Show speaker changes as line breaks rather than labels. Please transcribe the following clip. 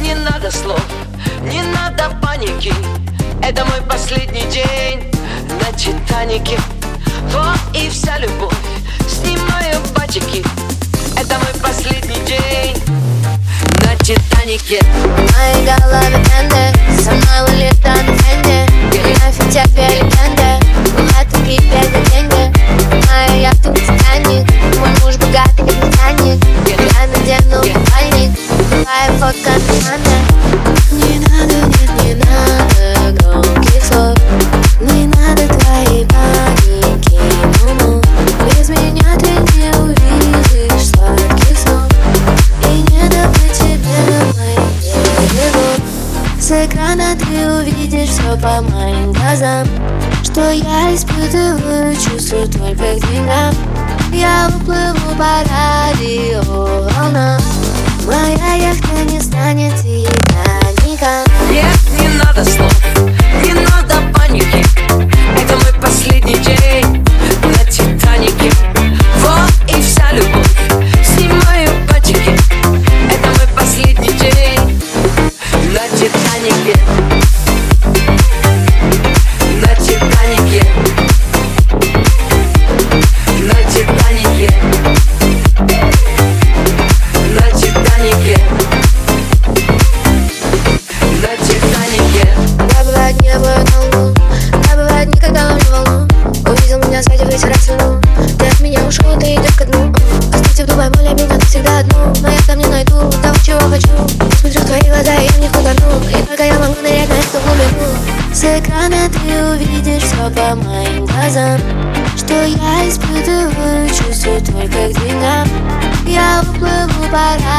не надо слов, не надо паники. Это мой последний день на Титанике. Вот и вся любовь, снимаю батики Это мой последний день на Титанике.
Мои голове тенды, со мной лолита на фенде Я финтех Экрана ты увидишь все по моим глазам. Что я испытываю, чувствую только к деньгам. Я уплыву по радиоволнам. Моя Оставьте в Дубай, моля меня навсегда одну. Но я там не найду того, чего хочу. Я смотрю в твои глаза, и я в них И только я могу нырять на эту глубину. С экрана ты увидишь все по моим глазам. Что я испытываю, чувствую только к деньгам. Я уплыву по радио